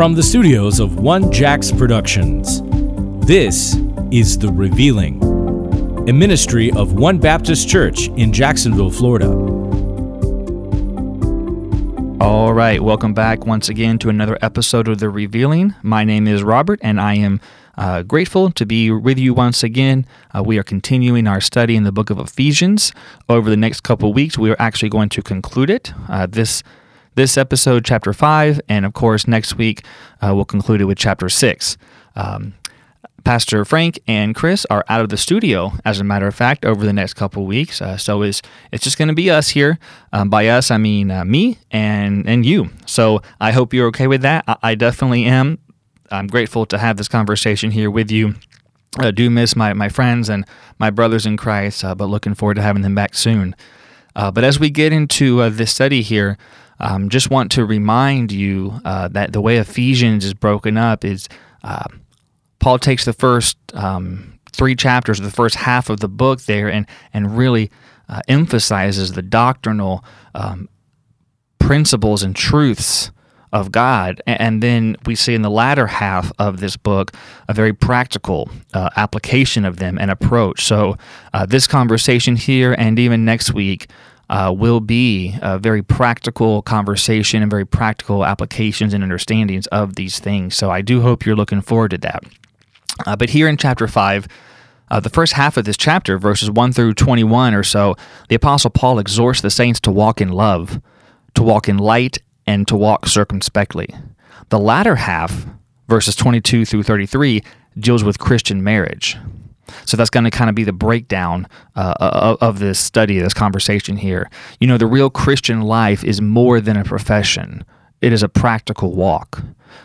From the studios of One Jacks Productions, this is The Revealing, a ministry of One Baptist Church in Jacksonville, Florida. All right, welcome back once again to another episode of The Revealing. My name is Robert, and I am uh, grateful to be with you once again. Uh, we are continuing our study in the book of Ephesians. Over the next couple weeks, we are actually going to conclude it. Uh, this this episode, chapter 5, and of course, next week uh, we'll conclude it with chapter 6. Um, Pastor Frank and Chris are out of the studio, as a matter of fact, over the next couple weeks. Uh, so it's, it's just going to be us here. Um, by us, I mean uh, me and, and you. So I hope you're okay with that. I, I, definitely am. I'm grateful to have this conversation here with you. I do miss my, my friends and my brothers in Christ, uh, but looking forward to having them back soon. Uh, but as we get into uh, this study here, um, just want to remind you uh, that the way Ephesians is broken up is uh, Paul takes the first um, three chapters, the first half of the book there, and and really uh, emphasizes the doctrinal um, principles and truths of God. And then we see in the latter half of this book a very practical uh, application of them and approach. So, uh, this conversation here and even next week uh, will be a very practical conversation and very practical applications and understandings of these things. So I do hope you're looking forward to that. Uh, but here in chapter 5, uh, the first half of this chapter, verses 1 through 21 or so, the Apostle Paul exhorts the saints to walk in love, to walk in light, and to walk circumspectly. The latter half, verses 22 through 33, deals with Christian marriage. So that's going to kind of be the breakdown uh, of, of this study, this conversation here. You know, the real Christian life is more than a profession, it is a practical walk.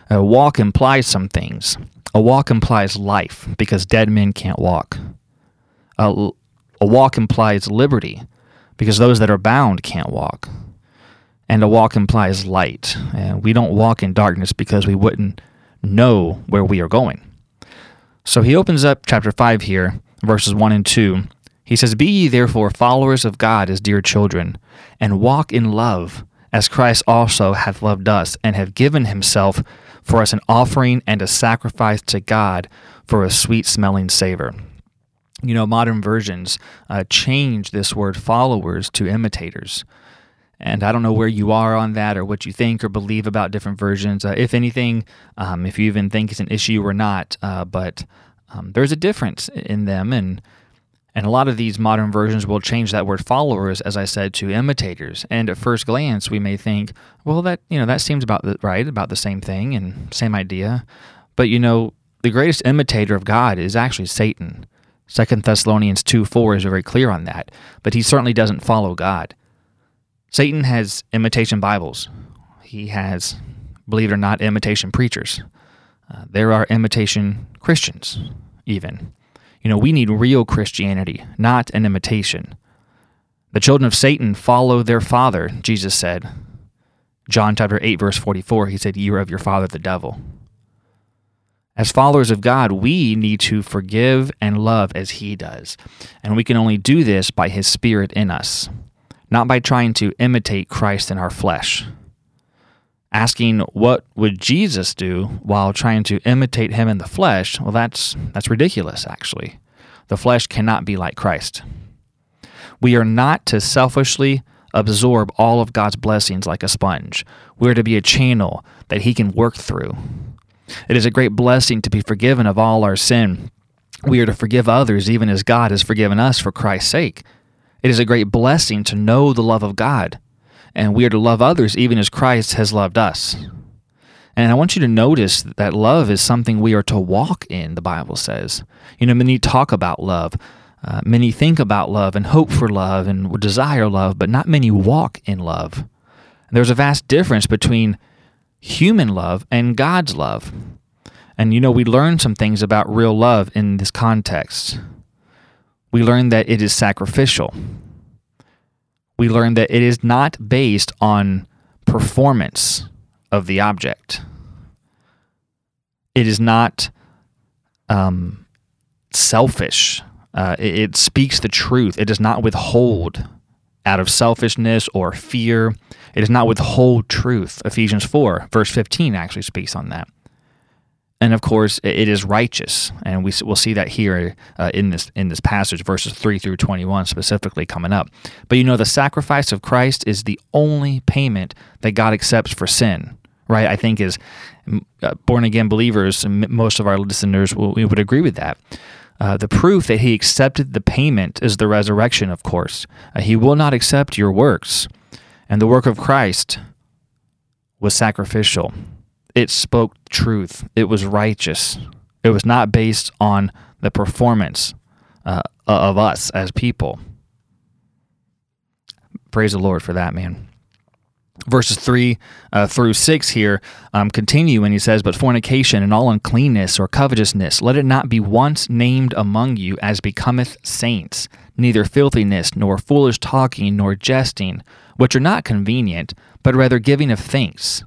A walk implies some things. A walk implies life because dead men can't walk. A, a walk implies liberty because those that are bound can't walk. And a walk implies light. And we don't walk in darkness because we wouldn't know where we are going. So he opens up chapter 5 here, verses 1 and 2. He says, Be ye therefore followers of God as dear children, and walk in love, as Christ also hath loved us, and have given himself for us an offering and a sacrifice to God for a sweet smelling savor. You know, modern versions uh, change this word followers to imitators. And I don't know where you are on that or what you think or believe about different versions. Uh, if anything, um, if you even think it's an issue or not, uh, but um, there's a difference in them. And and a lot of these modern versions will change that word followers, as I said, to imitators. And at first glance, we may think, well, that you know that seems about the, right, about the same thing and same idea. But you know, the greatest imitator of God is actually Satan. Second Thessalonians two four is very clear on that. But he certainly doesn't follow God. Satan has imitation Bibles. He has, believe it or not, imitation preachers. Uh, there are imitation Christians, even. You know, we need real Christianity, not an imitation. The children of Satan follow their father, Jesus said. John chapter 8, verse 44, he said, You are of your father the devil. As followers of God, we need to forgive and love as he does. And we can only do this by his spirit in us not by trying to imitate Christ in our flesh. Asking what would Jesus do while trying to imitate him in the flesh, well that's that's ridiculous actually. The flesh cannot be like Christ. We are not to selfishly absorb all of God's blessings like a sponge. We are to be a channel that he can work through. It is a great blessing to be forgiven of all our sin. We are to forgive others even as God has forgiven us for Christ's sake. It is a great blessing to know the love of God, and we are to love others even as Christ has loved us. And I want you to notice that love is something we are to walk in, the Bible says. You know, many talk about love. Uh, many think about love and hope for love and desire love, but not many walk in love. There's a vast difference between human love and God's love. And you know, we learn some things about real love in this context we learn that it is sacrificial. We learn that it is not based on performance of the object. It is not um, selfish. Uh, it, it speaks the truth. It does not withhold out of selfishness or fear. It does not withhold truth. Ephesians 4, verse 15, actually speaks on that. And of course, it is righteous, and we will see that here uh, in this in this passage, verses three through twenty one, specifically coming up. But you know, the sacrifice of Christ is the only payment that God accepts for sin, right? I think as uh, born again believers, most of our listeners will, we would agree with that. Uh, the proof that he accepted the payment is the resurrection, of course. Uh, he will not accept your works. And the work of Christ was sacrificial. It spoke truth. It was righteous. It was not based on the performance uh, of us as people. Praise the Lord for that, man verses 3 uh, through 6 here um, continue and he says but fornication and all uncleanness or covetousness let it not be once named among you as becometh saints neither filthiness nor foolish talking nor jesting which are not convenient but rather giving of thanks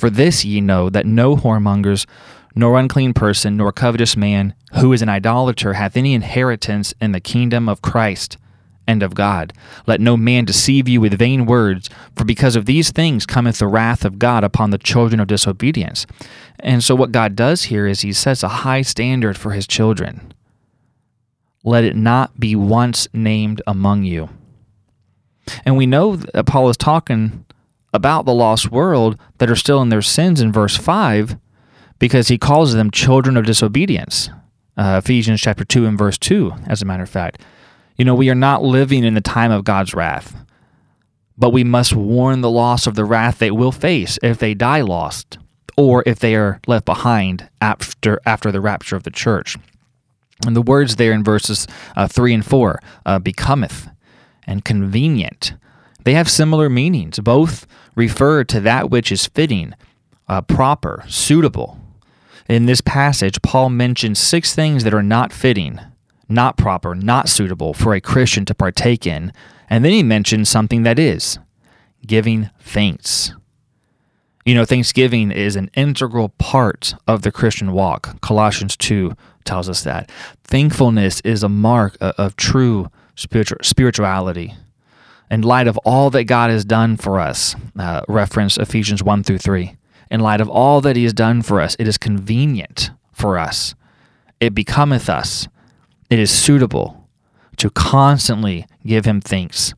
for this ye know that no whoremongers nor unclean person nor covetous man who is an idolater hath any inheritance in the kingdom of christ and of God. Let no man deceive you with vain words, for because of these things cometh the wrath of God upon the children of disobedience. And so, what God does here is He sets a high standard for His children. Let it not be once named among you. And we know that Paul is talking about the lost world that are still in their sins in verse 5 because he calls them children of disobedience. Uh, Ephesians chapter 2 and verse 2, as a matter of fact. You know, we are not living in the time of God's wrath, but we must warn the loss of the wrath they will face if they die lost or if they are left behind after, after the rapture of the church. And the words there in verses uh, 3 and 4 uh, becometh and convenient. They have similar meanings. Both refer to that which is fitting, uh, proper, suitable. In this passage, Paul mentions six things that are not fitting not proper, not suitable for a Christian to partake in. And then he mentions something that is giving thanks. You know, thanksgiving is an integral part of the Christian walk. Colossians 2 tells us that. Thankfulness is a mark of, true spiritual, spirituality. In light of all that God has done for us, uh, reference Ephesians 1 through 3. In light of all that He has done for us, it is convenient for us. It becometh us it is suitable to constantly give him thanks.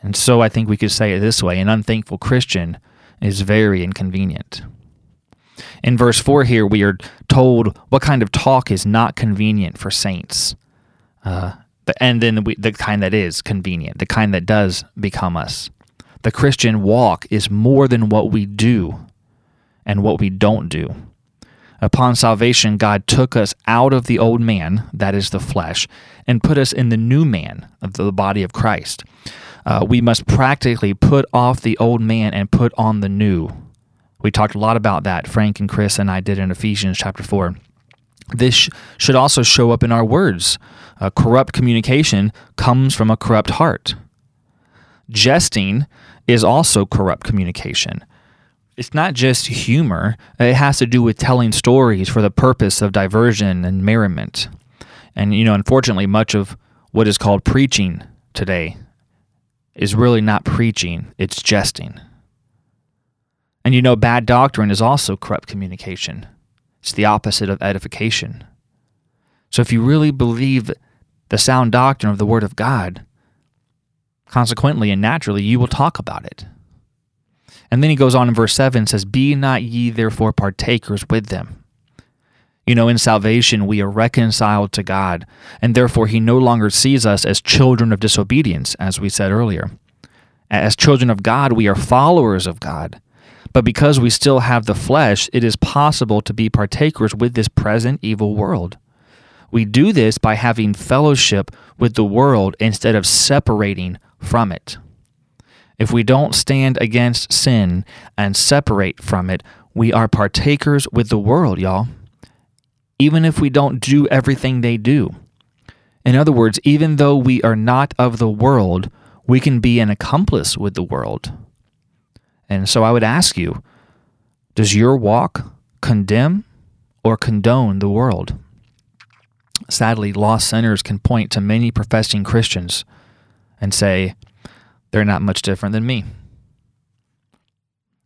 And so I think we could say it this way an unthankful Christian is very inconvenient. In verse 4 here, we are told what kind of talk is not convenient for saints. Uh, and then we, the kind that is convenient, the kind that does become us. The Christian walk is more than what we do and what we don't do. Upon salvation, God took us out of the old man, that is the flesh, and put us in the new man of the body of Christ. Uh, we must practically put off the old man and put on the new. We talked a lot about that. Frank and Chris and I did in Ephesians chapter 4. This should also show up in our words. corrupt communication comes from a corrupt heart. Jesting is also corrupt communication it's not just humor, it has to do with telling stories for the purpose of diversion and merriment. And, you know, unfortunately, much of what is called preaching today is really not preaching, it's jesting. And, you know, bad doctrine is also corrupt communication, it's the opposite of edification. So, if you really believe the sound doctrine of the Word of God, consequently and naturally, you will talk about it. And then he goes on in verse 7 says, Be not ye therefore partakers with them. You know, in salvation, we are reconciled to God, and therefore he no longer sees us as children of disobedience, as we said earlier. As children of God, we are followers of God. But because we still have the flesh, it is possible to be partakers with this present evil world. We do this by having fellowship with the world instead of separating from it. If we don't stand against sin and separate from it, we are partakers with the world, y'all. Even if we don't do everything they do. In other words, even though we are not of the world, we can be an accomplice with the world. And so I would ask you does your walk condemn or condone the world? Sadly, lost sinners can point to many professing Christians and say, they're not much different than me.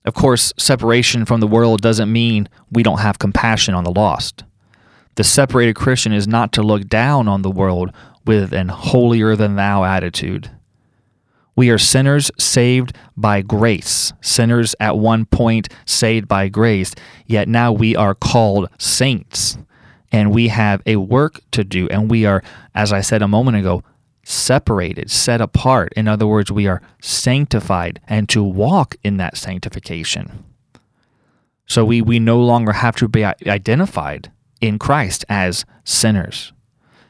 Of course, separation from the world doesn't mean we don't have compassion on the lost. The separated Christian is not to look down on the world with an holier than thou attitude. We are sinners saved by grace, sinners at one point saved by grace, yet now we are called saints. And we have a work to do, and we are, as I said a moment ago, separated, set apart. In other words, we are sanctified and to walk in that sanctification. So we, we no longer have to be identified in Christ as sinners.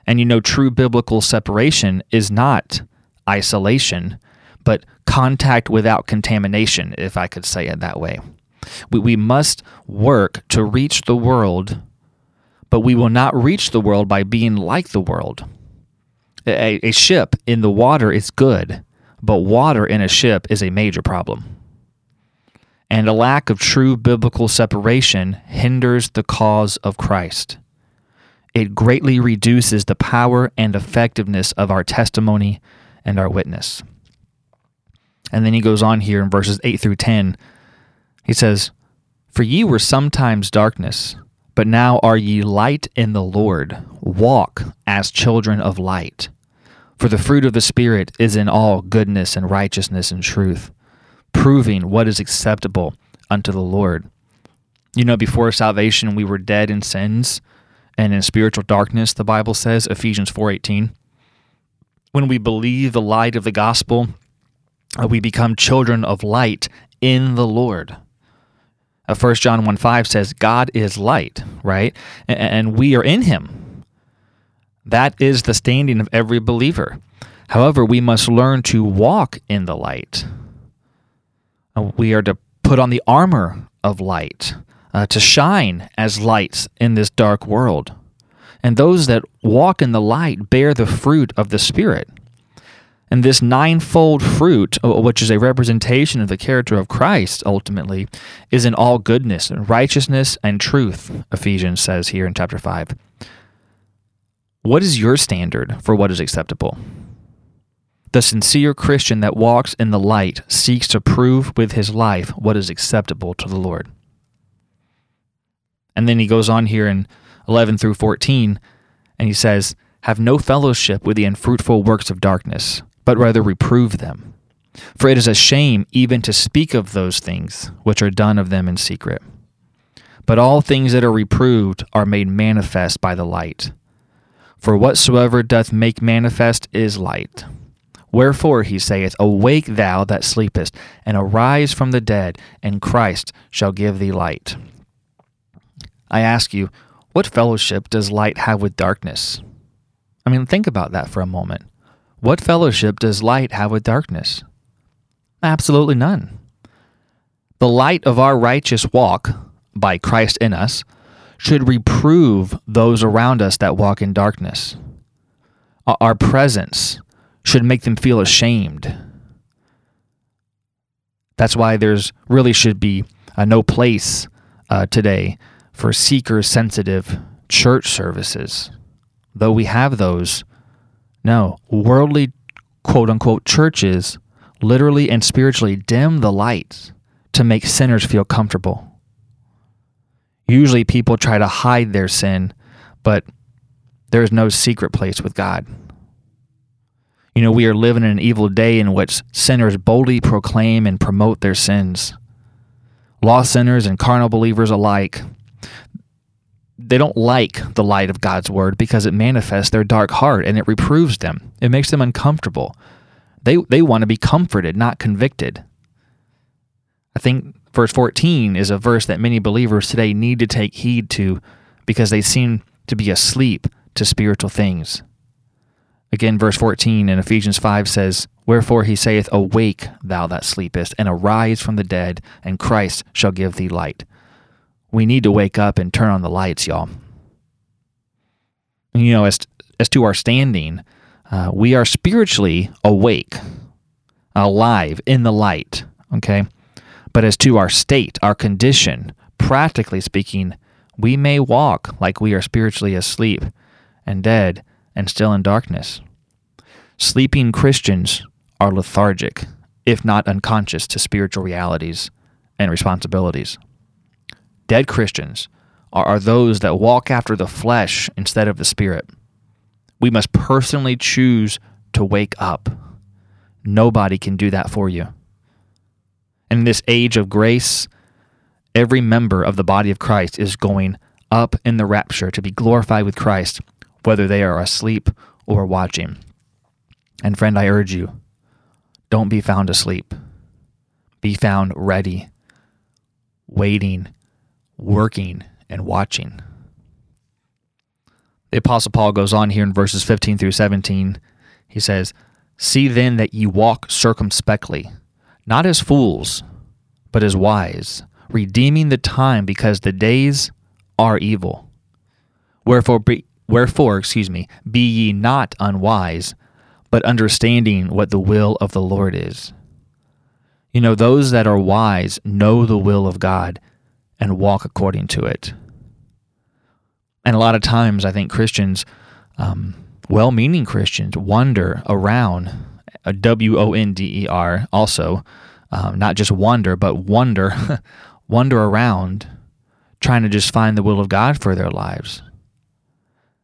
And you know, true biblical separation is not isolation, but contact without contamination, if I could say it that way. We, we must work to reach the world, but we will not reach the world by being like the world. A, a ship in the water is good, but water in a ship is a major problem. And a lack of true biblical separation hinders the cause of Christ. It greatly reduces the power and effectiveness of our testimony and our witness. And then he goes on here in verses 8 through 10. He says, For ye were sometimes darkness, but now are ye light in the Lord. Walk as children of light. For the fruit of the Spirit is in all goodness and righteousness and truth, proving what is acceptable unto the Lord. You know, before salvation we were dead in sins and in spiritual darkness, the Bible says, Ephesians 4:18. When we believe the light of the gospel, we become children of light in the Lord. Uh, 1 John 1 5 says, God is light, right? And we are in him. That is the standing of every believer. However, we must learn to walk in the light. Uh, we are to put on the armor of light, uh, to shine as lights in this dark world. And those that walk in the light bear the fruit of the Spirit. And this ninefold fruit, uh, which is a representation of the character of Christ ultimately, is in all goodness, and righteousness, and truth, Ephesians says here in chapter 5. What is your standard for what is acceptable? The sincere Christian that walks in the light seeks to prove with his life what is acceptable to the Lord. And then he goes on here in 11 through 14, and he says, Have no fellowship with the unfruitful works of darkness but rather reprove them. For it is a shame even to speak of those things which are done of them in secret. But all things that are reproved are made manifest by the light. For whatsoever doth make manifest is light. Wherefore he saith, Awake thou that sleepest, and arise from the dead, and Christ shall give thee light. I ask you, what fellowship does light have with darkness? I mean, think about that for a moment. What fellowship does light have with darkness? Absolutely none. The light of our righteous walk by Christ in us should reprove those around us that walk in darkness. Our presence should make them feel ashamed. That's why there's really should be uh, no place uh, today for seeker sensitive church services. Though we have those, no, worldly quote unquote churches literally and spiritually dim the lights to make sinners feel comfortable. Usually people try to hide their sin, but there is no secret place with God. You know, we are living in an evil day in which sinners boldly proclaim and promote their sins. Lost sinners and carnal believers alike they don't like the light of God's word because it manifests their dark heart and it reproves them. It makes them uncomfortable. They they want to be comforted, not convicted. I think verse 14 is a verse that many believers today need to take heed to because they seem to be asleep to spiritual things. Again, verse 14 in Ephesians 5 says, Wherefore he saith, Awake, thou that sleepest, and arise from the dead, and Christ shall give thee light we need to wake up and turn on the lights, y'all. You know, as as to our standing, uh, we are spiritually awake, alive in the light. Okay, but as to our state, our condition, practically speaking, we may walk like we are spiritually asleep and dead and still in darkness. Sleeping Christians are lethargic if not unconscious, to spiritual realities and responsibilities. Dead Christians are, are those that walk after the flesh instead of the spirit. We must personally choose to wake up. Nobody can do that for you. And In this age of grace, every member of the body of Christ is going up in the rapture to be glorified with Christ, whether they are asleep or watching. And friend, I urge you, don't be found asleep. Be found ready, waiting, working, and watching. The Apostle Paul goes on here in verses 15 through 17. He says, See then that ye walk circumspectly, not as fools, but as wise, redeeming the time because the days are evil. Wherefore, be, wherefore, excuse me, be ye not unwise, but understanding what the will of the Lord is. You know, those that are wise know the will of God and walk according to it. And a lot of times, I think Christians, um, well meaning Christians, wander around, a W O N D E R also, um, not just wander, but wander, wander around trying to just find the will of God for their lives.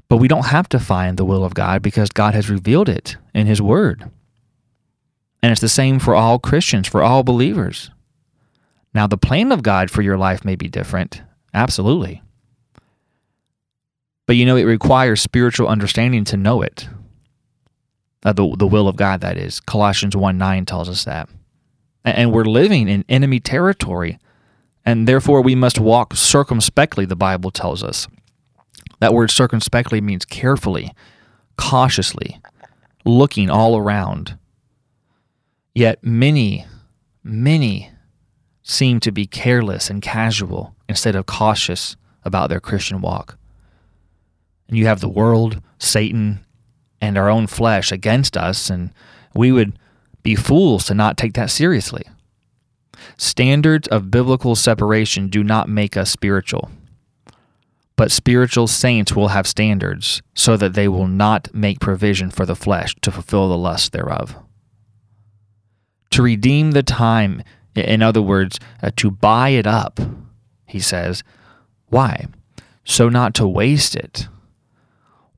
But we don't have to find the will of God because God has revealed it in His Word. And it's the same for all Christians, for all believers. Now, the plan of God for your life may be different, absolutely. But you know, it requires spiritual understanding to know it. Uh, the, the will of God, that is. Colossians 1 9 tells us that. And we're living in enemy territory, and therefore we must walk circumspectly, the Bible tells us. That word circumspectly means carefully, cautiously, looking all around. Yet many, many seem to be careless and casual instead of cautious about their Christian walk. And you have the world, Satan, and our own flesh against us, and we would be fools to not take that seriously. Standards of biblical separation do not make us spiritual. But spiritual saints will have standards so that they will not make provision for the flesh to fulfill the lust thereof. To redeem the time, in other words, uh, to buy it up, he says. Why? So not to waste it.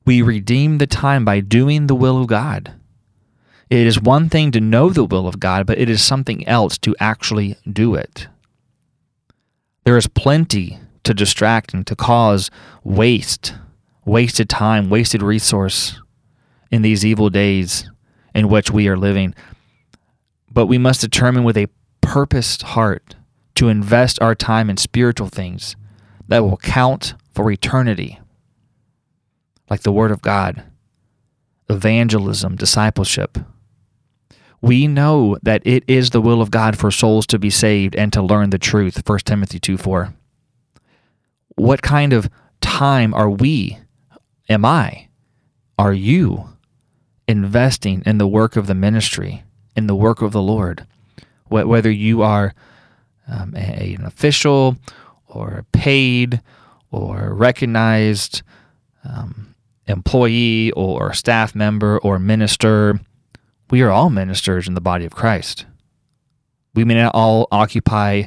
We redeem the time by doing the will of God. It is one thing to know the will of God, but it is something else to actually do it. There is plenty to distract and to cause waste, wasted time, wasted resource in these evil days in which we are living. But we must determine with a purposed heart to invest our time in spiritual things that will count for eternity, like the Word of God, evangelism, discipleship. We know that it is the will of God for souls to be saved and to learn the truth, 1 Timothy 2 4 what kind of time are we, am I, are you investing in the work of the ministry, in the work of the Lord? Whether you are um, a, an official or paid or recognized um, employee or staff member or minister, we are all ministers in the body of Christ. We may not all occupy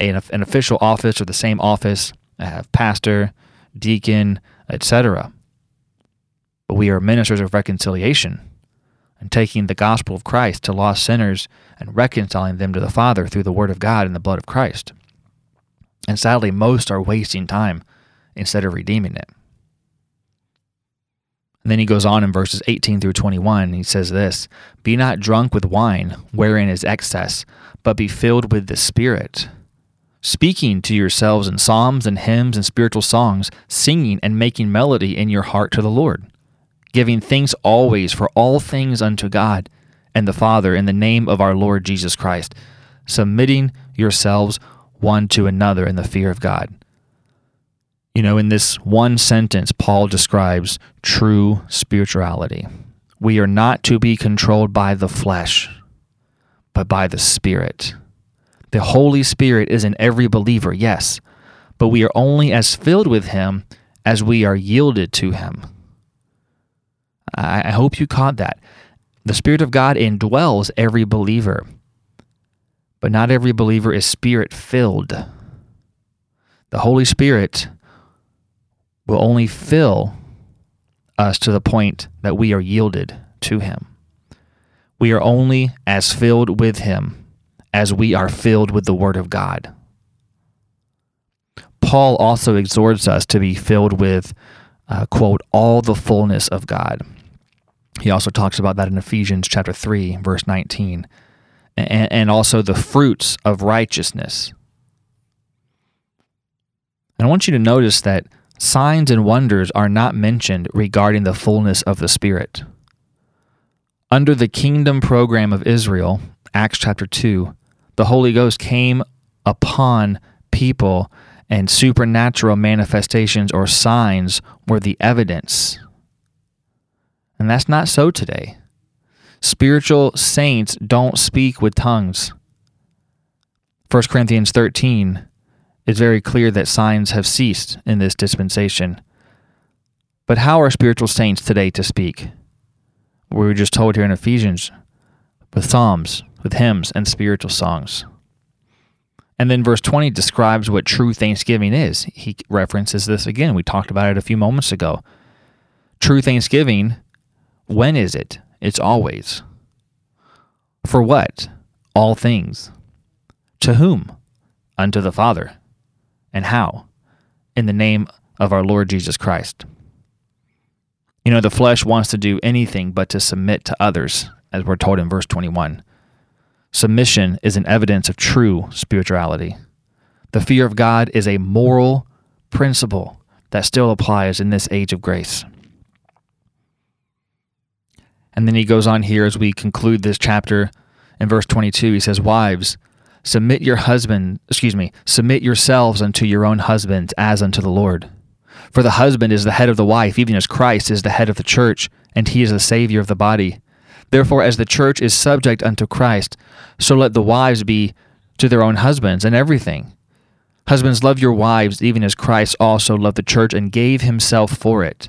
an, an official office or the same office. Have pastor, deacon, etc. But we are ministers of reconciliation and taking the gospel of Christ to lost sinners and reconciling them to the Father through the Word of God and the blood of Christ. And sadly, most are wasting time instead of redeeming it. And then he goes on in verses 18 through 21. He says this Be not drunk with wine, wherein is excess, but be filled with the Spirit speaking to yourselves in psalms and hymns and spiritual songs, singing and making melody in your heart to the Lord, giving thanks always for all things unto God and the Father in the name of our Lord Jesus Christ, submitting yourselves one to another in the fear of God. You know, in this one sentence, Paul describes true spirituality. We are not to be controlled by the flesh, but by the Spirit. The Holy Spirit is in every believer, yes, but we are only as filled with Him as we are yielded to Him. I, hope you caught that. The Spirit of God indwells every believer, but not every believer is Spirit filled. The Holy Spirit will only fill us to the point that we are yielded to Him. We are only as filled with Him as we are filled with the Word of God. Paul also exhorts us to be filled with, uh, quote, all the fullness of God. He also talks about that in Ephesians chapter 3, verse 19, and, and also the fruits of righteousness. And I want you to notice that signs and wonders are not mentioned regarding the fullness of the Spirit. Under the kingdom program of Israel, Acts chapter 2, the Holy Ghost came upon people and supernatural manifestations or signs were the evidence. And that's not so today. Spiritual saints don't speak with tongues. 1 Corinthians 13 is very clear that signs have ceased in this dispensation. But how are spiritual saints today to speak? We were just told here in Ephesians with psalms, with hymns, and spiritual songs. And then verse 20 describes what true thanksgiving is. He references this again. We talked about it a few moments ago. True thanksgiving, when is it? It's always. For what? All things. To whom? Unto the Father. And how? In the name of our Lord Jesus Christ. You know, the flesh wants to do anything but to submit to others, as we're told in verse 21. Submission is an evidence of true spirituality. The fear of God is a moral principle that still applies in this age of grace. And then he goes on here as we conclude this chapter in verse 22. He says, Wives, submit your husband, excuse me, submit yourselves unto your own husbands as unto the Lord. For the husband is the head of the wife, even as Christ is the head of the church, and he is the Savior of the body. Therefore, as the church is subject unto Christ, so let the wives be to their own husbands and everything. Husbands, love your wives, even as Christ also loved the church and gave himself for it,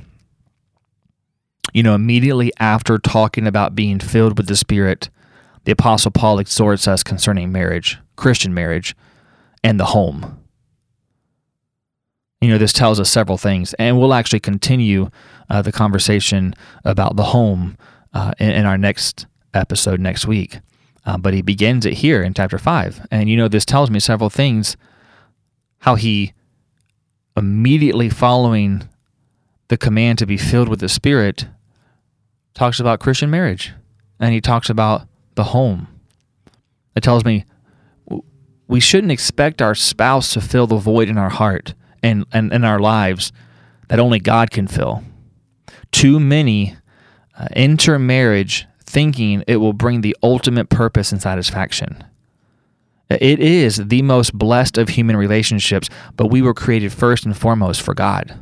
You know, immediately after talking about being filled with the Spirit, the Apostle Paul exhorts us concerning marriage, Christian marriage, and the home. You know, this tells us several things, and we'll actually continue uh, the conversation about the home uh, in, in our next episode next week. Uh, but he begins it here in chapter 5. And you know, this tells me several things how he immediately following the command to be filled with the Spirit talks about Christian marriage and he talks about the home. It tells me we shouldn't expect our spouse to fill the void in our heart and, and in our lives that only God can fill. Too many uh, enter marriage thinking it will bring the ultimate purpose and satisfaction. It is the most blessed of human relationships, but we were created first and foremost for God.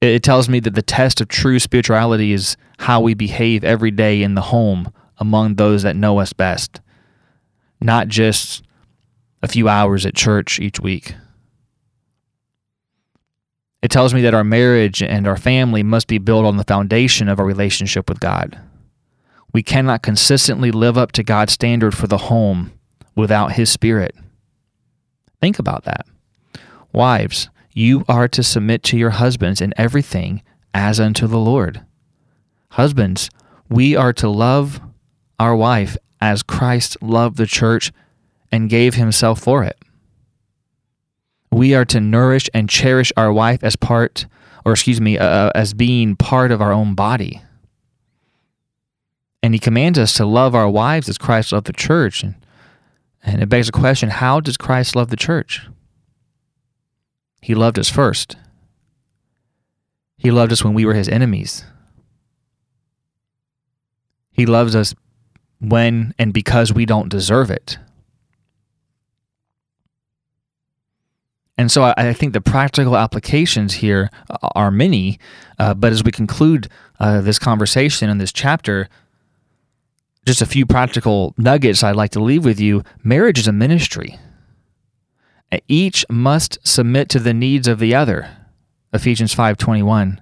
It tells me that the test of true spirituality is how we behave every day in the home among those that know us best, not just a few hours at church each week. It tells me that our marriage and our family must be built on the foundation of our relationship with God. We cannot consistently live up to God's standard for the home without His Spirit. Think about that. Wives, you are to submit to your husbands in everything as unto the Lord. Husbands, we are to love our wife as Christ loved the church and gave himself for it. We are to nourish and cherish our wife as part, or excuse me, uh, uh, as being part of our own body. And he commands us to love our wives as Christ loved the church. And, and it begs the question how does Christ love the church? He loved us first. He loved us when we were his enemies. He loves us when and because we don't deserve it. And so I, I think the practical applications here are many, uh, but as we conclude uh, this conversation in this chapter, just a few practical nuggets I'd like to leave with you. Marriage is a ministry. Each must submit to the needs of the other. Ephesians 5:21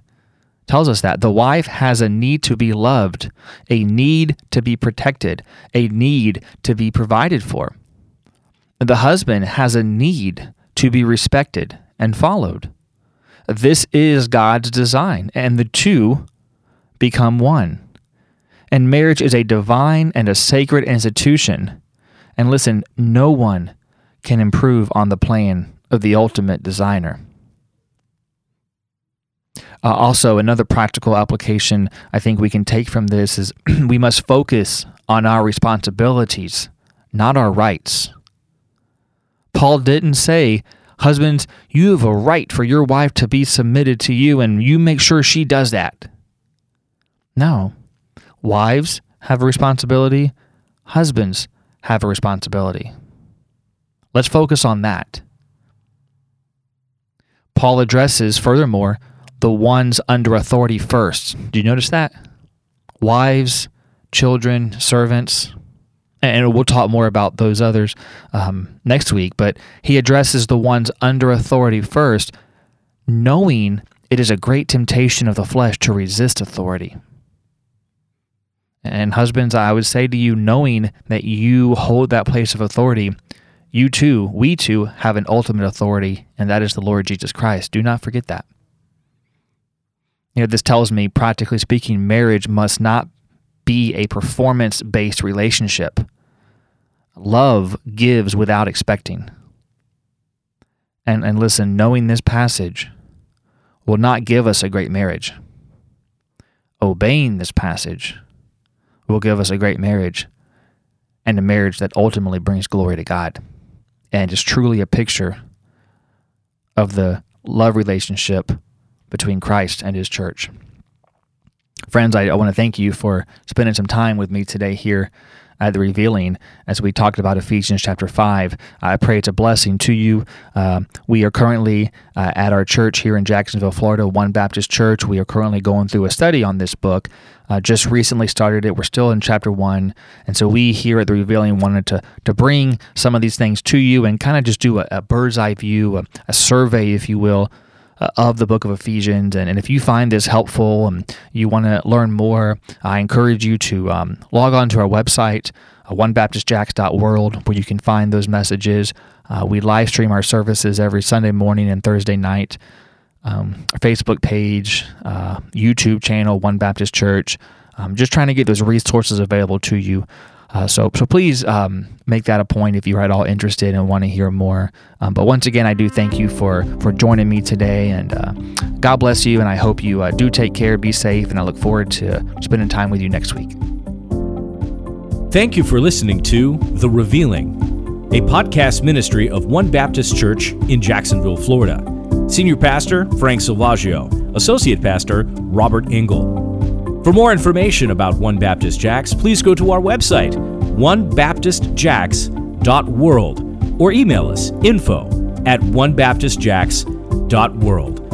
tells us that the wife has a need to be loved, a need to be protected, a need to be provided for. The husband has a need to be respected and followed. This is God's design, and the two become one. And marriage is a divine and a sacred institution. And listen, no one can improve on the plan of the ultimate designer. Uh, also, another practical application I think we can take from this is we must focus on our responsibilities, not our rights. Paul didn't say, Husbands, you have a right for your wife to be submitted to you, and you make sure she does that. No. Wives have a responsibility, husbands have a responsibility. Let's focus on that. Paul addresses, furthermore, the ones under authority first. Do you notice that? Wives, children, servants. And we'll talk more about those others um, next week, but he addresses the ones under authority first, knowing it is a great temptation of the flesh to resist authority. And husbands, I would say to you, knowing that you hold that place of authority, you too, we too, have an ultimate authority, and that is the Lord Jesus Christ. Do not forget that. You know, this tells me, practically speaking, marriage must not be a performance based relationship. Love gives without expecting. And, and listen, knowing this passage will not give us a great marriage. Obeying this passage will give us a great marriage and a marriage that ultimately brings glory to God and is truly a picture of the love relationship between Christ and his church. Friends, I, I want to thank you for spending some time with me today here at the revealing as we talked about Ephesians chapter 5. I pray it's a blessing to you. Uh, we are currently uh, at our church here in Jacksonville, Florida, One Baptist Church. We are currently going through a study on this book. Uh, just recently started it. We're still in chapter 1. And so we here at the revealing wanted to, to bring some of these things to you and kind of just do a, a bird's eye view, a, a survey, if you will uh, of the book of Ephesians. And, and if you find this helpful and you want to learn more, I encourage you to um, log on to our website, uh, onebaptistjacks.world, where you can find those messages. Uh, we live stream our services every Sunday morning and Thursday night. Um, our Facebook page, uh, YouTube channel, One Baptist Church. Um, just trying to get those resources available to you. Uh, so, so please um, make that a point if you're at all interested and want to hear more. Um, but once again, I do thank you for for joining me today, and uh, God bless you. And I hope you uh, do take care, be safe, and I look forward to spending time with you next week. Thank you for listening to The Revealing, a podcast ministry of One Baptist Church in Jacksonville, Florida. Senior Pastor Frank Silvaggio, Associate Pastor Robert Engel. For more information about One Baptist Jacks, please go to our website, onebaptistjacks.world, or email us info at onebaptistjacks.world.